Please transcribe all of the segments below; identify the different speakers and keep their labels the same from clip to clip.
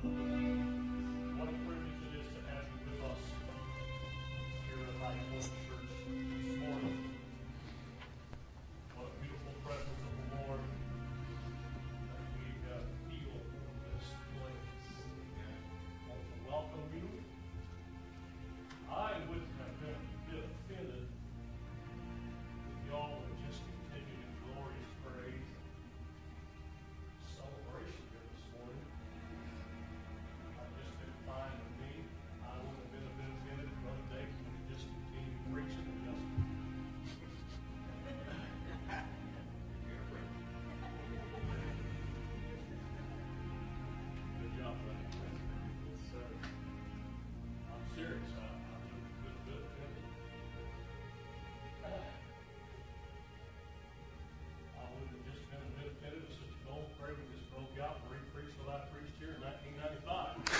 Speaker 1: What a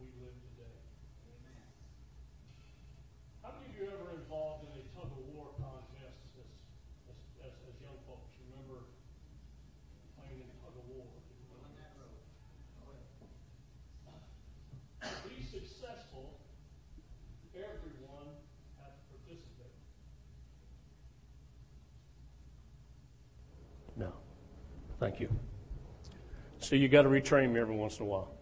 Speaker 1: we live today. How many of you ever involved in a tug of war contest as, as, as, as young folks? You remember playing in tug of war? To be successful, everyone had to participate. No. Thank you. So you got to retrain me every once in a while.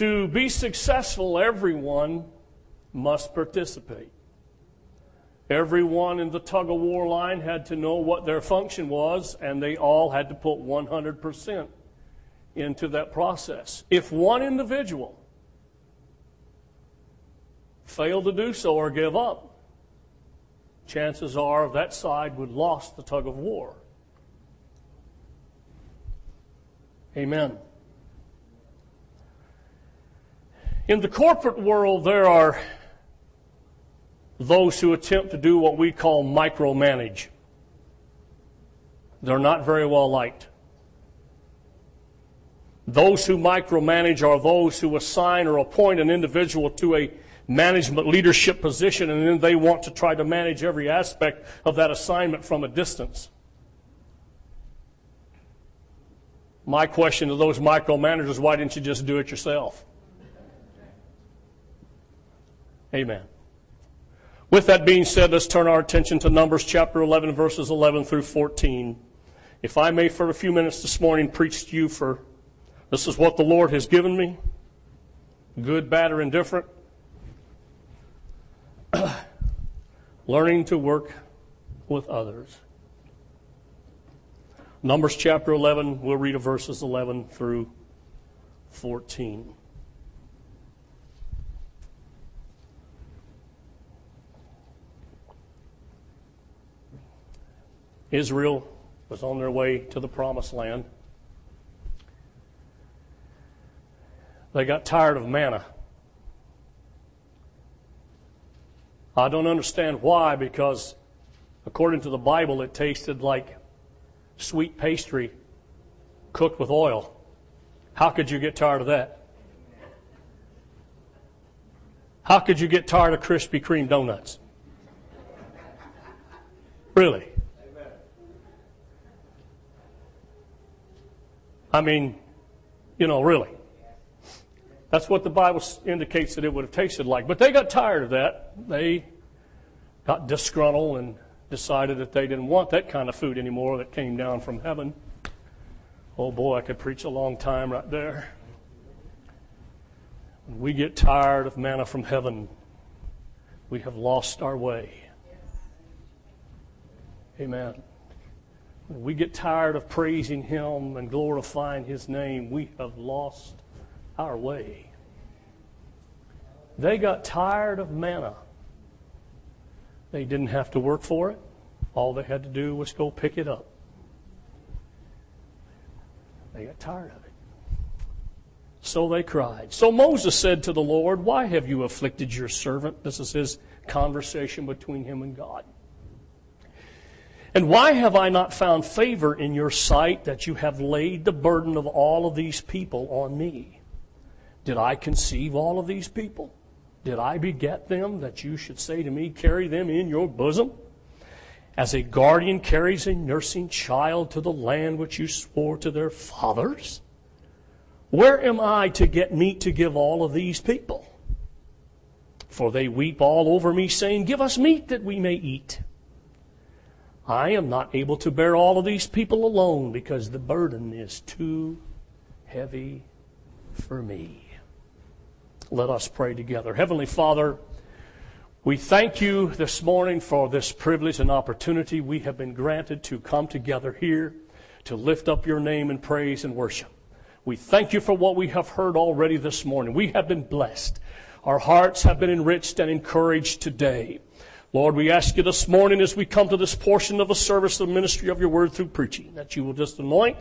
Speaker 1: To be successful, everyone must participate. Everyone in the tug of war line had to know what their function was, and they all had to put 100% into that process. If one individual failed to do so or give up, chances are that side would lost the tug of war. Amen. In the corporate world, there are those who attempt to do what we call micromanage. They're not very well liked. Those who micromanage are those who assign or appoint an individual to a management leadership position and then they want to try to manage every aspect of that assignment from a distance. My question to those micromanagers why didn't you just do it yourself? Amen. With that being said, let's turn our attention to Numbers chapter 11, verses 11 through 14. If I may, for a few minutes this morning, preach to you for this is what the Lord has given me good, bad, or indifferent. Learning to work with others. Numbers chapter 11, we'll read verses 11 through 14. Israel was on their way to the promised land. They got tired of manna. I don't understand why, because according to the Bible, it tasted like sweet pastry cooked with oil. How could you get tired of that? How could you get tired of Krispy Kreme donuts? Really? I mean, you know, really. That's what the Bible indicates that it would have tasted like. But they got tired of that. They got disgruntled and decided that they didn't want that kind of food anymore that came down from heaven. Oh boy, I could preach a long time right there. When we get tired of manna from heaven, we have lost our way. Amen. When we get tired of praising Him and glorifying His name, we have lost our way. They got tired of manna. They didn't have to work for it. All they had to do was go pick it up. They got tired of it. So they cried. So Moses said to the Lord, Why have you afflicted your servant? This is his conversation between him and God. And why have I not found favor in your sight that you have laid the burden of all of these people on me? Did I conceive all of these people? Did I beget them that you should say to me, Carry them in your bosom? As a guardian carries a nursing child to the land which you swore to their fathers? Where am I to get meat to give all of these people? For they weep all over me, saying, Give us meat that we may eat. I am not able to bear all of these people alone because the burden is too heavy for me. Let us pray together. Heavenly Father, we thank you this morning for this privilege and opportunity we have been granted to come together here to lift up your name in praise and worship. We thank you for what we have heard already this morning. We have been blessed. Our hearts have been enriched and encouraged today. Lord, we ask you this morning as we come to this portion of the service, the ministry of your word through preaching, that you will just anoint,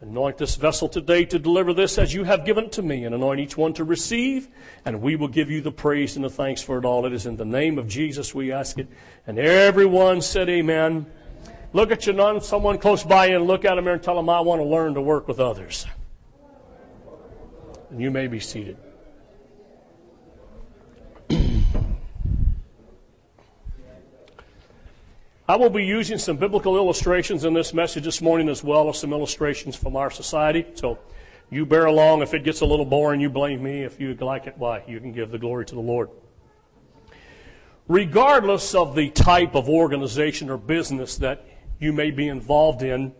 Speaker 1: anoint this vessel today to deliver this as you have given to me, and anoint each one to receive, and we will give you the praise and the thanks for it all. It is in the name of Jesus we ask it. And everyone said amen. Look at your non, someone close by and look at them and tell them, I want to learn to work with others. And you may be seated. I will be using some biblical illustrations in this message this morning as well as some illustrations from our society. So you bear along. If it gets a little boring, you blame me. If you like it, why? You can give the glory to the Lord. Regardless of the type of organization or business that you may be involved in,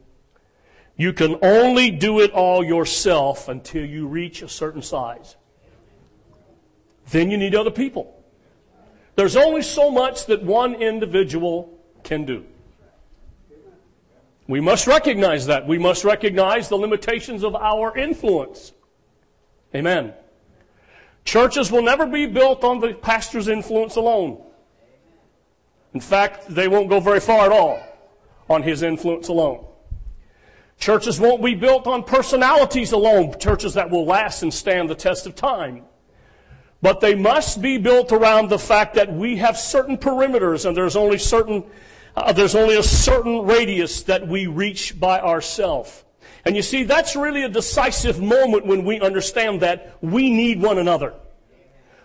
Speaker 1: you can only do it all yourself until you reach a certain size. Then you need other people. There's only so much that one individual can do. We must recognize that. We must recognize the limitations of our influence. Amen. Churches will never be built on the pastor's influence alone. In fact, they won't go very far at all on his influence alone. Churches won't be built on personalities alone, churches that will last and stand the test of time. But they must be built around the fact that we have certain perimeters and there's only certain uh, there's only a certain radius that we reach by ourselves. And you see, that's really a decisive moment when we understand that we need one another.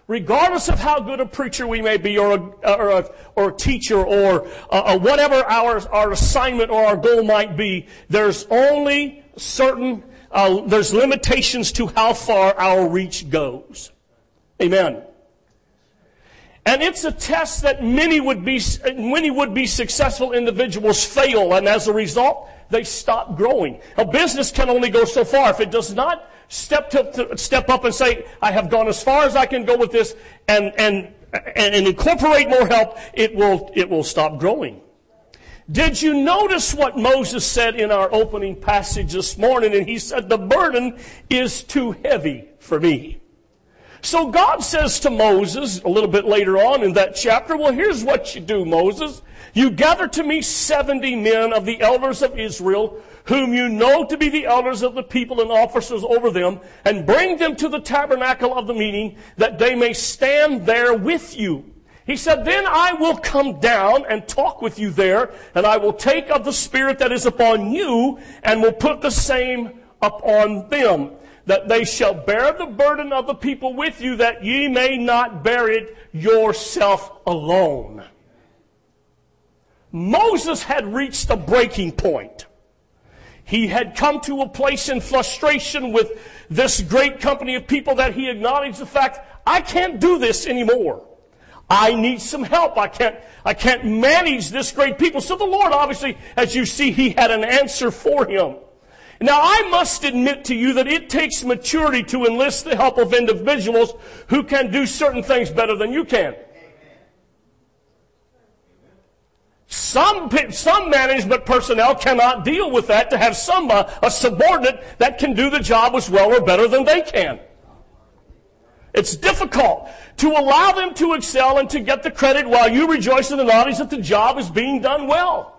Speaker 1: Regardless of how good a preacher we may be, or a, or a, or a teacher, or a, whatever our, our assignment or our goal might be, there's only certain, uh, there's limitations to how far our reach goes. Amen. And it's a test that many would be, many would be successful individuals fail, and as a result, they stop growing. A business can only go so far. If it does not step to, step up and say, I have gone as far as I can go with this and, and, and incorporate more help, it will, it will stop growing. Did you notice what Moses said in our opening passage this morning? And he said, the burden is too heavy for me. So God says to Moses a little bit later on in that chapter, well, here's what you do, Moses. You gather to me 70 men of the elders of Israel, whom you know to be the elders of the people and officers over them, and bring them to the tabernacle of the meeting, that they may stand there with you. He said, then I will come down and talk with you there, and I will take of the spirit that is upon you, and will put the same upon them that they shall bear the burden of the people with you, that ye may not bear it yourself alone. Moses had reached a breaking point. He had come to a place in frustration with this great company of people that he acknowledged the fact, I can't do this anymore. I need some help. I can't, I can't manage this great people. So the Lord, obviously, as you see, He had an answer for him. Now, I must admit to you that it takes maturity to enlist the help of individuals who can do certain things better than you can. Some, some management personnel cannot deal with that to have some, uh, a subordinate that can do the job as well or better than they can. It's difficult to allow them to excel and to get the credit while you rejoice in the knowledge that the job is being done well.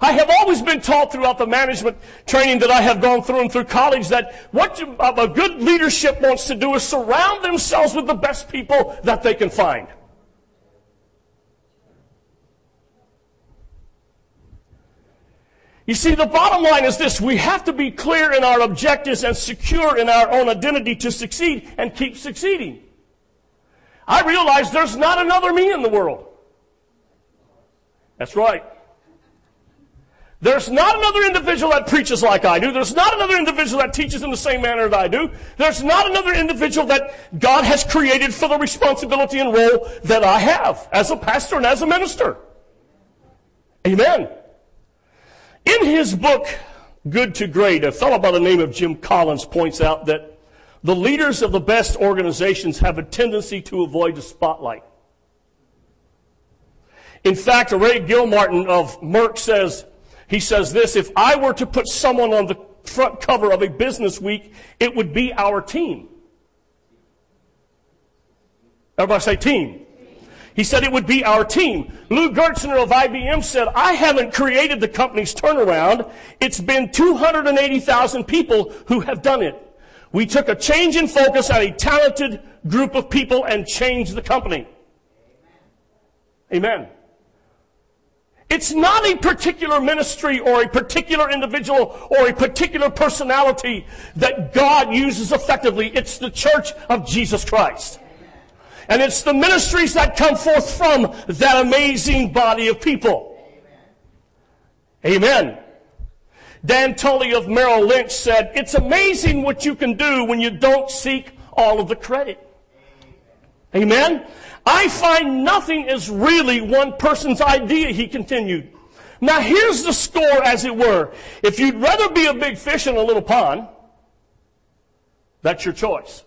Speaker 1: I have always been taught throughout the management training that I have gone through and through college that what a good leadership wants to do is surround themselves with the best people that they can find. You see, the bottom line is this. We have to be clear in our objectives and secure in our own identity to succeed and keep succeeding. I realize there's not another me in the world. That's right. There's not another individual that preaches like I do. There's not another individual that teaches in the same manner that I do. There's not another individual that God has created for the responsibility and role that I have as a pastor and as a minister. Amen. In his book, Good to Great, a fellow by the name of Jim Collins points out that the leaders of the best organizations have a tendency to avoid the spotlight. In fact, Ray Gilmartin of Merck says, he says this, if I were to put someone on the front cover of a business week, it would be our team. Everybody say team. He said it would be our team. Lou Gerstner of IBM said, I haven't created the company's turnaround. It's been 280,000 people who have done it. We took a change in focus on a talented group of people and changed the company. Amen. It's not a particular ministry or a particular individual or a particular personality that God uses effectively. It's the church of Jesus Christ. And it's the ministries that come forth from that amazing body of people. Amen. Dan Tully of Merrill Lynch said, it's amazing what you can do when you don't seek all of the credit. Amen. I find nothing is really one person's idea, he continued. Now here's the score as it were. If you'd rather be a big fish in a little pond, that's your choice.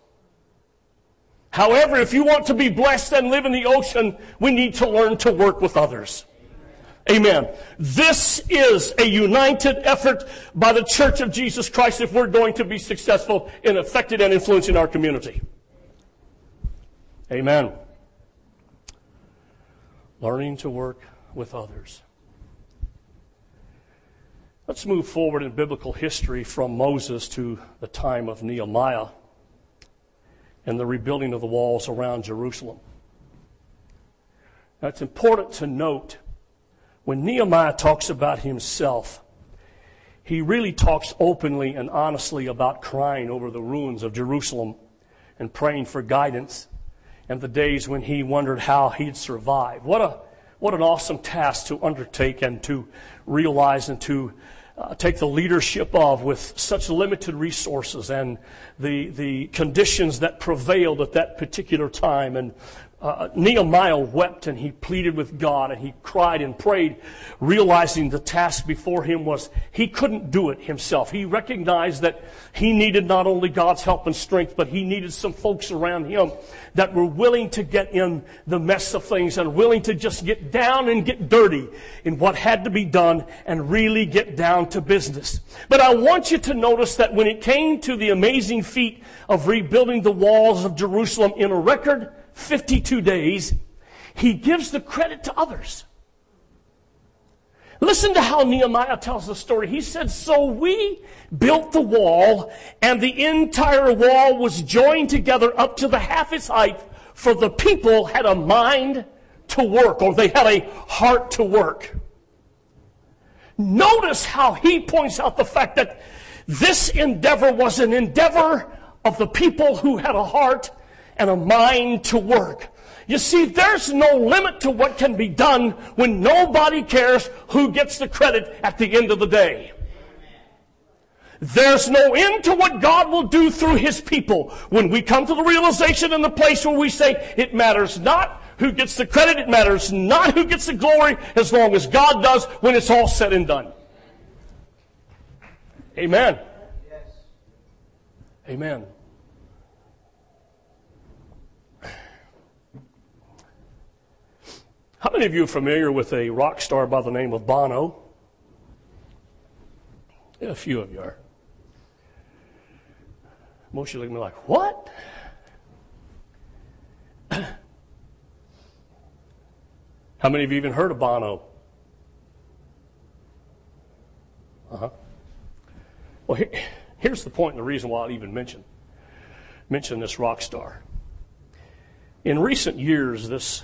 Speaker 1: However, if you want to be blessed and live in the ocean, we need to learn to work with others. Amen. This is a united effort by the Church of Jesus Christ if we're going to be successful in affecting and influencing our community. Amen. Learning to work with others. Let's move forward in biblical history from Moses to the time of Nehemiah and the rebuilding of the walls around Jerusalem. Now, it's important to note when Nehemiah talks about himself, he really talks openly and honestly about crying over the ruins of Jerusalem and praying for guidance and the days when he wondered how he'd survive. What a what an awesome task to undertake and to realize and to uh, take the leadership of with such limited resources and the, the conditions that prevailed at that particular time. And uh, Nehemiah wept and he pleaded with God and he cried and prayed, realizing the task before him was he couldn't do it himself. He recognized that he needed not only God's help and strength, but he needed some folks around him that were willing to get in the mess of things and willing to just get down and get dirty in what had to be done and really get down to business. But I want you to notice that when it came to the amazing feat of rebuilding the walls of Jerusalem in a record 52 days, he gives the credit to others. Listen to how Nehemiah tells the story. He said, So we built the wall, and the entire wall was joined together up to the half its height, for the people had a mind to work, or they had a heart to work. Notice how he points out the fact that this endeavor was an endeavor of the people who had a heart and a mind to work. You see, there's no limit to what can be done when nobody cares who gets the credit at the end of the day. There's no end to what God will do through His people when we come to the realization in the place where we say, it matters not who gets the credit. It matters not who gets the glory as long as God does when it's all said and done. Amen. Amen. How many of you are familiar with a rock star by the name of Bono? Yeah, a few of you are. Most of you look at me like, what? How many of you even heard of Bono? Uh huh. Well, here, here's the point and the reason why I even mention mention this rock star. In recent years, this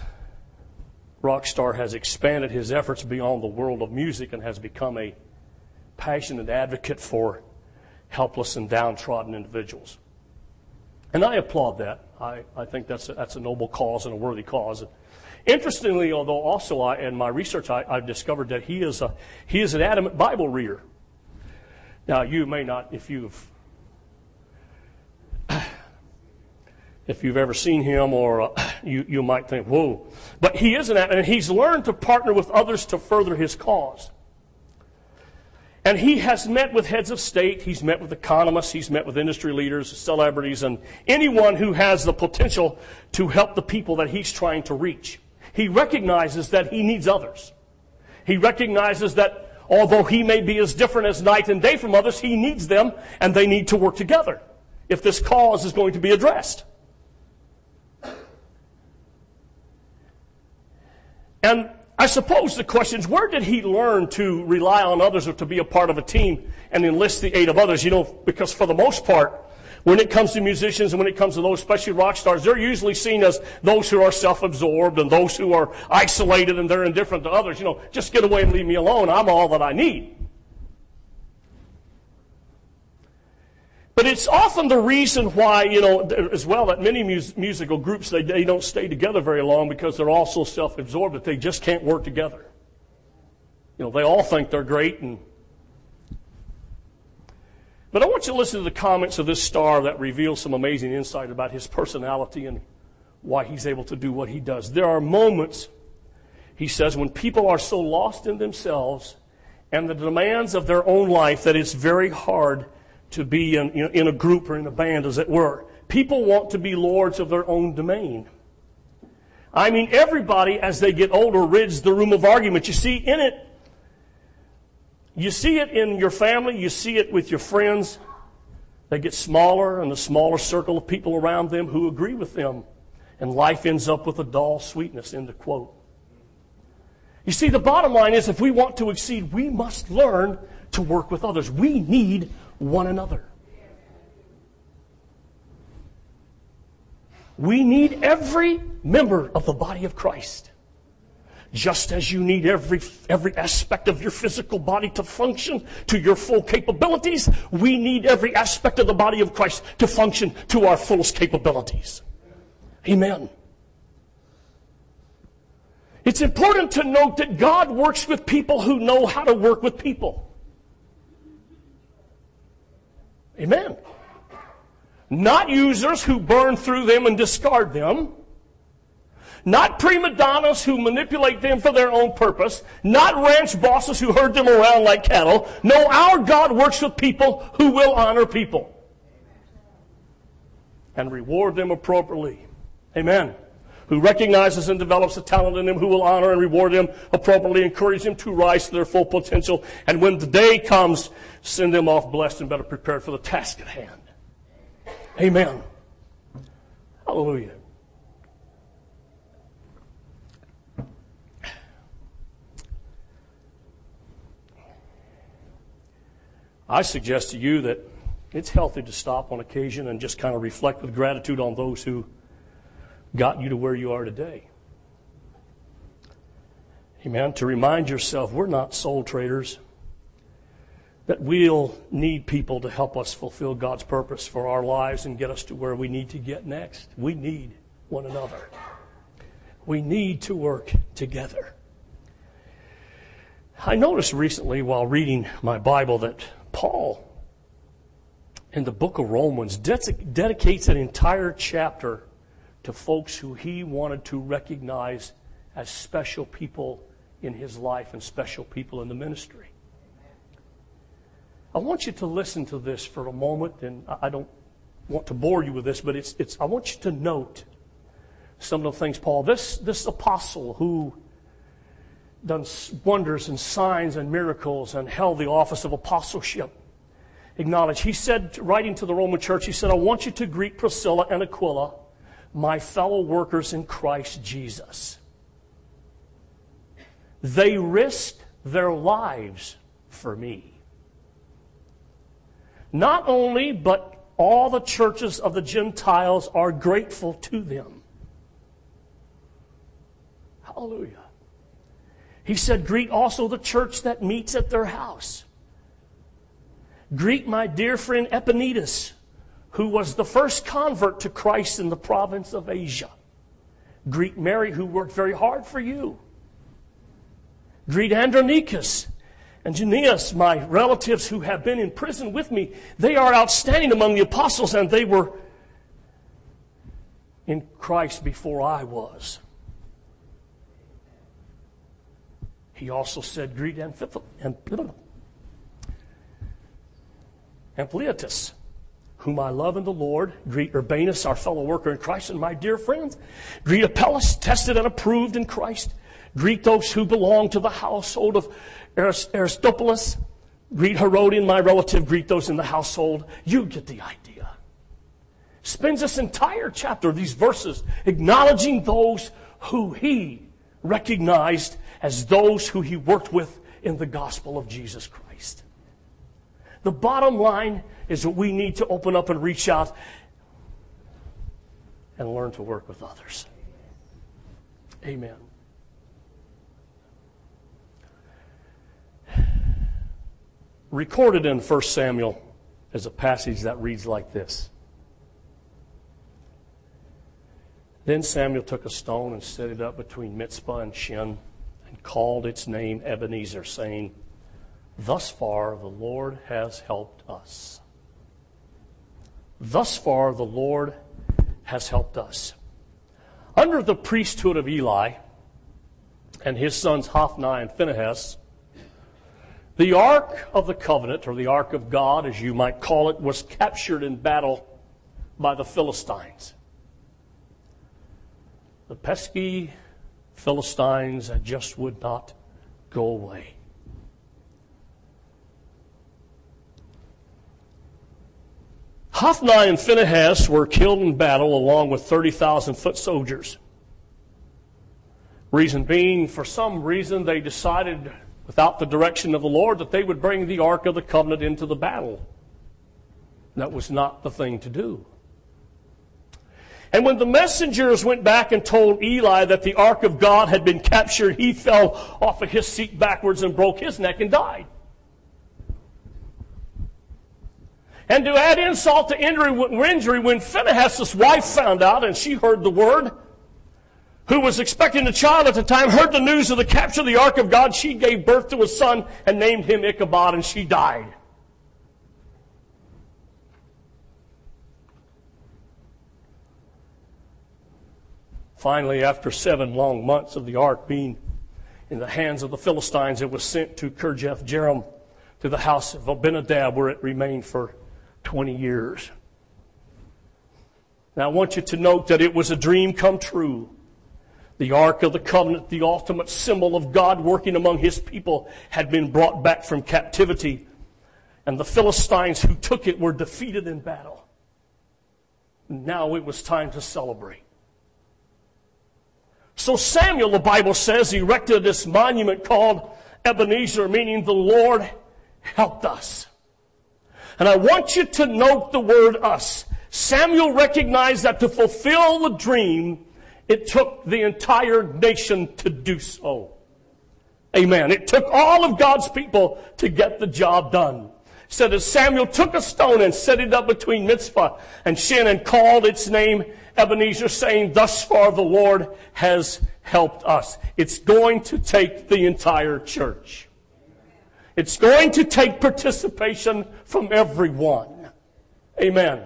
Speaker 1: rock star has expanded his efforts beyond the world of music and has become a passionate advocate for helpless and downtrodden individuals. And I applaud that. I, I think that's a, that's a noble cause and a worthy cause. Interestingly, although also I, in my research, I, have discovered that he is, a, he is an adamant Bible reader. Now, you may not, if you've if you've ever seen him, or uh, you, you might think, whoa. But he is an and he's learned to partner with others to further his cause. And he has met with heads of state, he's met with economists, he's met with industry leaders, celebrities, and anyone who has the potential to help the people that he's trying to reach. He recognizes that he needs others. He recognizes that although he may be as different as night and day from others, he needs them and they need to work together if this cause is going to be addressed. And I suppose the question is where did he learn to rely on others or to be a part of a team and enlist the aid of others? You know, because for the most part, when it comes to musicians and when it comes to those, especially rock stars, they're usually seen as those who are self-absorbed and those who are isolated and they're indifferent to others. You know, just get away and leave me alone. I'm all that I need. But it's often the reason why, you know, as well, that many mus- musical groups, they, they don't stay together very long because they're all so self-absorbed that they just can't work together. You know, they all think they're great and but I want you to listen to the comments of this star that reveal some amazing insight about his personality and why he's able to do what he does. There are moments, he says, when people are so lost in themselves and the demands of their own life that it's very hard to be in, in a group or in a band, as it were. People want to be lords of their own domain. I mean, everybody, as they get older, rids the room of argument. You see, in it, you see it in your family, you see it with your friends. They get smaller and a smaller circle of people around them who agree with them. And life ends up with a dull sweetness, end of quote. You see, the bottom line is if we want to exceed, we must learn to work with others. We need one another. We need every member of the body of Christ. Just as you need every, every aspect of your physical body to function to your full capabilities, we need every aspect of the body of Christ to function to our fullest capabilities. Amen. It's important to note that God works with people who know how to work with people. Amen. Not users who burn through them and discard them. Not prima donnas who manipulate them for their own purpose. Not ranch bosses who herd them around like cattle. No, our God works with people who will honor people and reward them appropriately. Amen. Who recognizes and develops the talent in them, who will honor and reward them appropriately, encourage them to rise to their full potential, and when the day comes, send them off blessed and better prepared for the task at hand. Amen. Hallelujah. I suggest to you that it's healthy to stop on occasion and just kind of reflect with gratitude on those who got you to where you are today. Amen. To remind yourself, we're not sole traders. That we'll need people to help us fulfill God's purpose for our lives and get us to where we need to get next. We need one another. We need to work together. I noticed recently while reading my Bible that Paul, in the book of Romans, dedicates an entire chapter to folks who he wanted to recognize as special people in his life and special people in the ministry. I want you to listen to this for a moment, and I don't want to bore you with this, but it's, it's, I want you to note some of the things, Paul. This, this apostle who done wonders and signs and miracles and held the office of apostleship, acknowledged. He said, writing to the Roman church, he said, I want you to greet Priscilla and Aquila, my fellow workers in Christ Jesus. They risked their lives for me. Not only, but all the churches of the Gentiles are grateful to them. Hallelujah. He said, Greet also the church that meets at their house. Greet my dear friend Epaenetus, who was the first convert to Christ in the province of Asia. Greet Mary, who worked very hard for you. Greet Andronicus and Junias, my relatives who have been in prison with me. They are outstanding among the apostles, and they were in Christ before I was. He also said, Greet Ampliatus, whom I love in the Lord. Greet Urbanus, our fellow worker in Christ, and my dear friends. Greet Apelles, tested and approved in Christ. Greet those who belong to the household of Aristobulus. Greet Herodian, my relative. Greet those in the household. You get the idea. Spends this entire chapter, these verses, acknowledging those who he recognized as those who he worked with in the gospel of Jesus Christ. The bottom line is that we need to open up and reach out and learn to work with others. Amen. recorded in 1 Samuel is a passage that reads like this. Then Samuel took a stone and set it up between Mizpah and Shin and called its name Ebenezer, saying, Thus far the Lord has helped us. Thus far the Lord has helped us. Under the priesthood of Eli and his sons Hophni and Phinehas, the Ark of the Covenant, or the Ark of God, as you might call it, was captured in battle by the Philistines. The pesky Philistines just would not go away. Hophni and Phinehas were killed in battle along with 30,000 foot soldiers. Reason being, for some reason, they decided without the direction of the Lord that they would bring the Ark of the Covenant into the battle. That was not the thing to do. And when the messengers went back and told Eli that the Ark of God had been captured, he fell off of his seat backwards and broke his neck and died. And to add insult to injury, when Phinehas' wife found out and she heard the word, who was expecting a child at the time, heard the news of the capture of the ark of God. She gave birth to a son and named him Ichabod, and she died. Finally, after seven long months of the ark being in the hands of the Philistines, it was sent to Kirjath Jearim, to the house of Abinadab, where it remained for 20 years. Now, I want you to note that it was a dream come true. The Ark of the Covenant, the ultimate symbol of God working among His people, had been brought back from captivity. And the Philistines who took it were defeated in battle. Now it was time to celebrate. So Samuel, the Bible says, erected this monument called Ebenezer, meaning the Lord helped us. And I want you to note the word us. Samuel recognized that to fulfill the dream, it took the entire nation to do so. Amen. It took all of God's people to get the job done. Said as Samuel took a stone and set it up between Mizpah and Shin and called its name Ebenezer, saying, Thus far the Lord has helped us. It's going to take the entire church. It's going to take participation from everyone. Amen.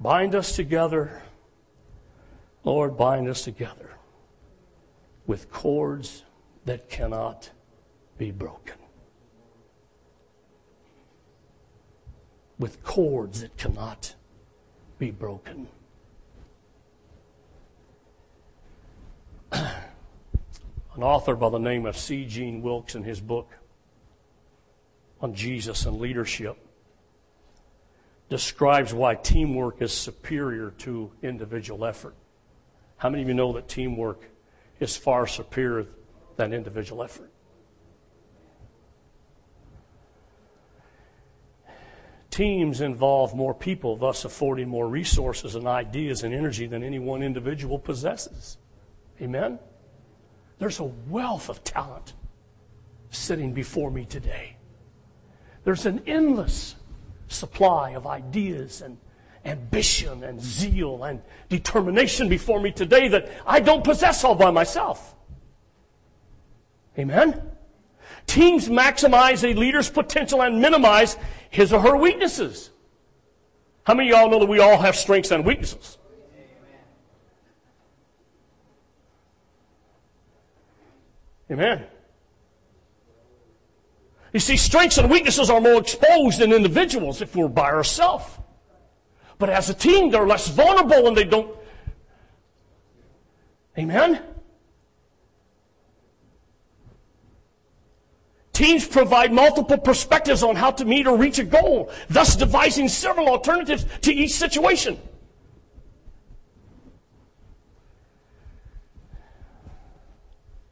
Speaker 1: Bind us together. Lord, bind us together with cords that cannot be broken. With cords that cannot be broken. An author by the name of C. Gene Wilkes, in his book on Jesus and leadership, describes why teamwork is superior to individual effort. How many of you know that teamwork is far superior than individual effort? Teams involve more people, thus affording more resources and ideas and energy than any one individual possesses. Amen? There's a wealth of talent sitting before me today. There's an endless supply of ideas and ambition and zeal and determination before me today that I don't possess all by myself. Amen? Teams maximize a leader's potential and minimize his or her weaknesses. How many of y'all know that we all have strengths and weaknesses? Amen. You see, strengths and weaknesses are more exposed in individuals if we're by ourselves. But as a team, they're less vulnerable and they don't. Amen? Teams provide multiple perspectives on how to meet or reach a goal, thus devising several alternatives to each situation.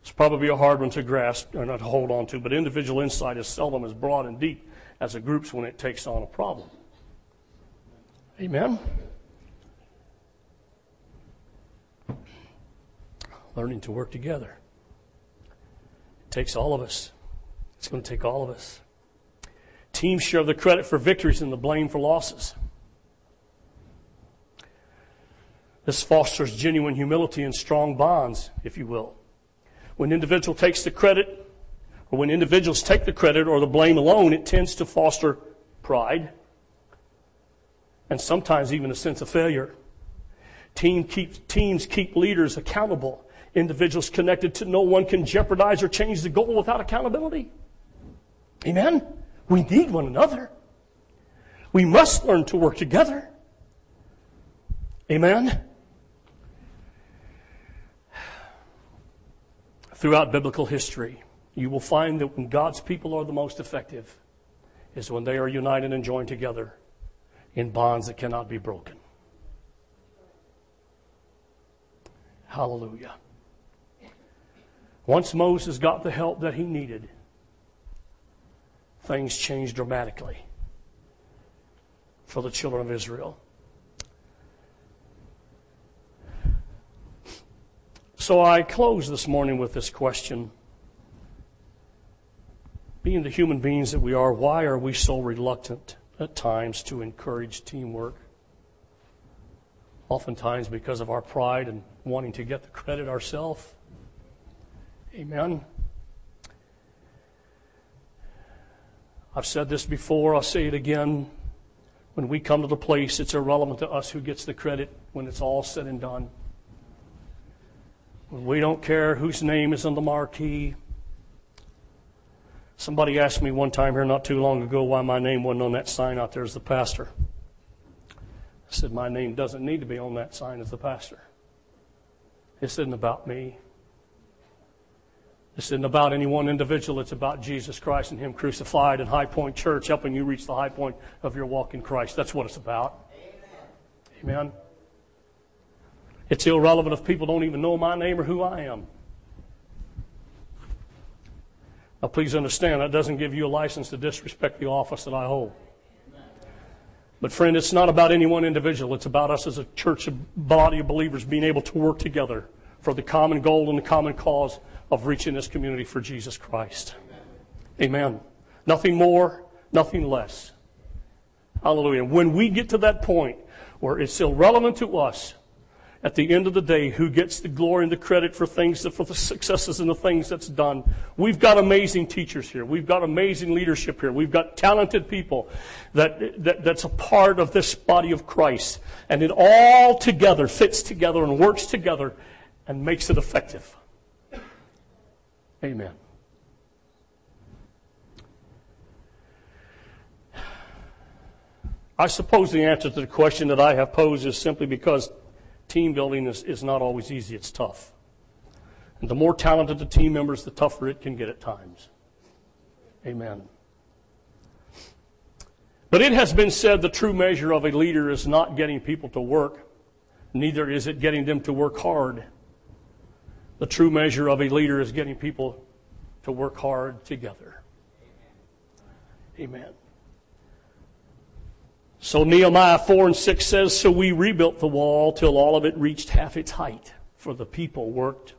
Speaker 1: It's probably a hard one to grasp or not to hold on to, but individual insight is seldom as broad and deep as a group's when it takes on a problem. Amen? Learning to work together. It takes all of us. It's going to take all of us. Teams share the credit for victories and the blame for losses. This fosters genuine humility and strong bonds, if you will. When individual takes the credit, or when individuals take the credit or the blame alone, it tends to foster pride and sometimes even a sense of failure. Team keep, teams keep leaders accountable. Individuals connected to no one can jeopardize or change the goal without accountability. Amen? We need one another. We must learn to work together. Amen? Throughout biblical history, you will find that when God's people are the most effective is when they are united and joined together in bonds that cannot be broken. Hallelujah. Once Moses got the help that he needed, things changed dramatically for the children of Israel. So I close this morning with this question. Being the human beings that we are, why are we so reluctant at times to encourage teamwork. Oftentimes because of our pride and wanting to get the credit ourselves. Amen. I've said this before, I'll say it again. When we come to the place, it's irrelevant to us who gets the credit when it's all said and done. We don't care whose name is on the marquee. Somebody asked me one time here not too long ago why my name wasn't on that sign out there as the pastor. I said, My name doesn't need to be on that sign as the pastor. This isn't about me. This isn't about any one individual. It's about Jesus Christ and Him crucified and High Point Church helping you reach the high point of your walk in Christ. That's what it's about. Amen. Amen. It's irrelevant if people don't even know my name or who I am. Now, please understand, that doesn't give you a license to disrespect the office that I hold. But, friend, it's not about any one individual. It's about us as a church, a body of believers being able to work together for the common goal and the common cause of reaching this community for Jesus Christ. Amen. Nothing more, nothing less. Hallelujah. When we get to that point where it's irrelevant to us at the end of the day, who gets the glory and the credit for things, for the successes and the things that's done. We've got amazing teachers here. We've got amazing leadership here. We've got talented people that, that that's a part of this body of Christ. And it all together fits together and works together and makes it effective. Amen. I suppose the answer to the question that I have posed is simply because team building is, is not always easy, it's tough. And the more talented the team members, the tougher it can get at times. Amen. But it has been said the true measure of a leader is not getting people to work, neither is it getting them to work hard. The true measure of a leader is getting people to work hard together. Amen. So Nehemiah 4 and 6 says, So we rebuilt the wall till all of it reached half its height, for the people worked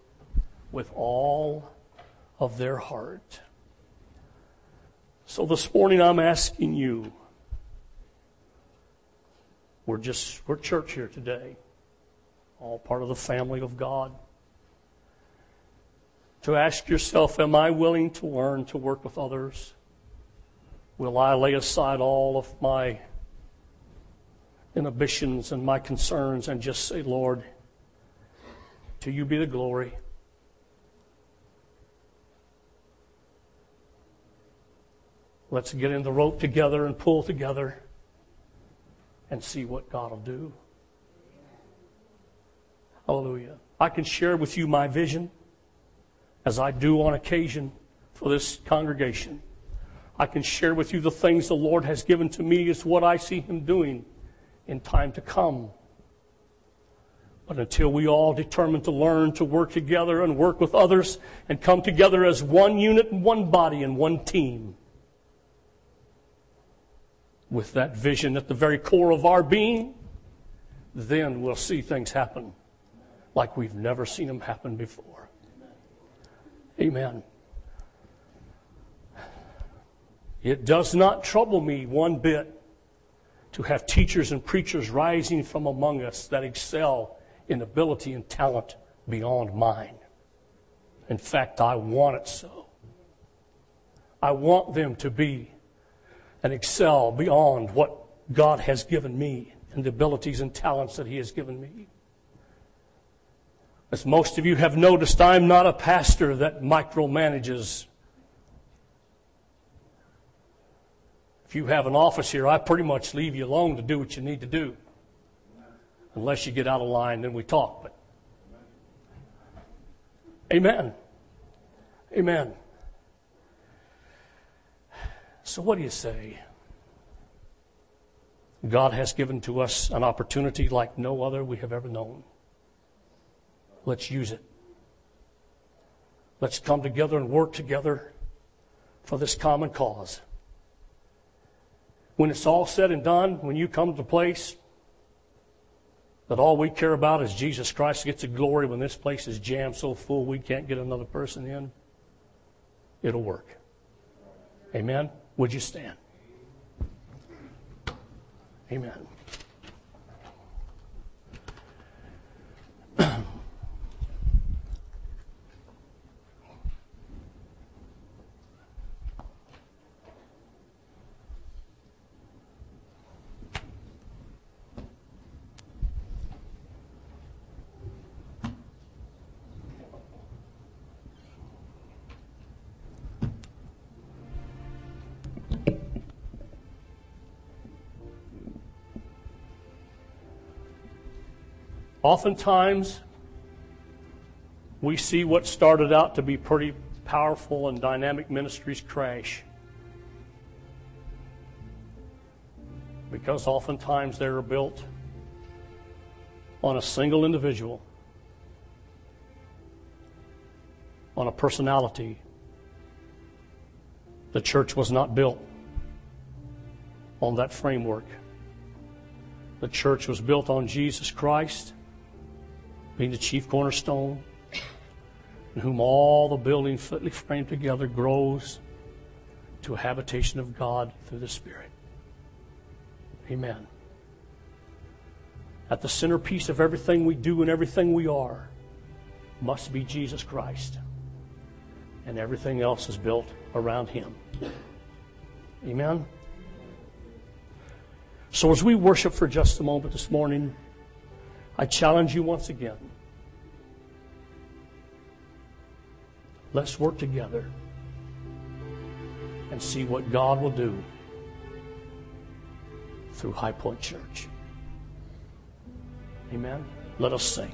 Speaker 1: with all of their heart. So this morning I'm asking you, we're just, we're church here today, all part of the family of God, to ask yourself, am I willing to learn to work with others? Will I lay aside all of my inhibitions and my concerns and just say, Lord, to you be the glory. Let's get in the rope together and pull together and see what God will do. Hallelujah. I can share with you my vision as I do on occasion for this congregation. I can share with you the things the Lord has given to me as what I see Him doing in time to come. But until we all determine to learn to work together and work with others and come together as one unit and one body and one team, with that vision at the very core of our being, then we'll see things happen like we've never seen them happen before. Amen. It does not trouble me one bit to have teachers and preachers rising from among us that excel in ability and talent beyond mine. In fact, I want it so. I want them to be and excel beyond what God has given me and the abilities and talents that He has given me. As most of you have noticed, I'm not a pastor that micromanages If you have an office here, I pretty much leave you alone to do what you need to do. Unless you get out of line, then we talk. But Amen. Amen. So, what do you say? God has given to us an opportunity like no other we have ever known. Let's use it. Let's come together and work together for this common cause when it's all said and done, when you come to the place that all we care about is Jesus Christ gets the glory when this place is jammed so full we can't get another person in, it'll work. Amen? Would you stand? Amen. Oftentimes, we see what started out to be pretty powerful and dynamic ministries crash. Because oftentimes they are built on a single individual, on a personality. The church was not built on that framework. The church was built on Jesus Christ being the chief cornerstone, in whom all the building fitly framed together grows to a habitation of God through the Spirit. Amen. at the centerpiece of everything we do and everything we are must be Jesus Christ. And everything else is built around Him. Amen? So, as we worship for just a moment this morning, I challenge you once again. Let's work together and see what God will do through High Point Church. Amen. Let us sing.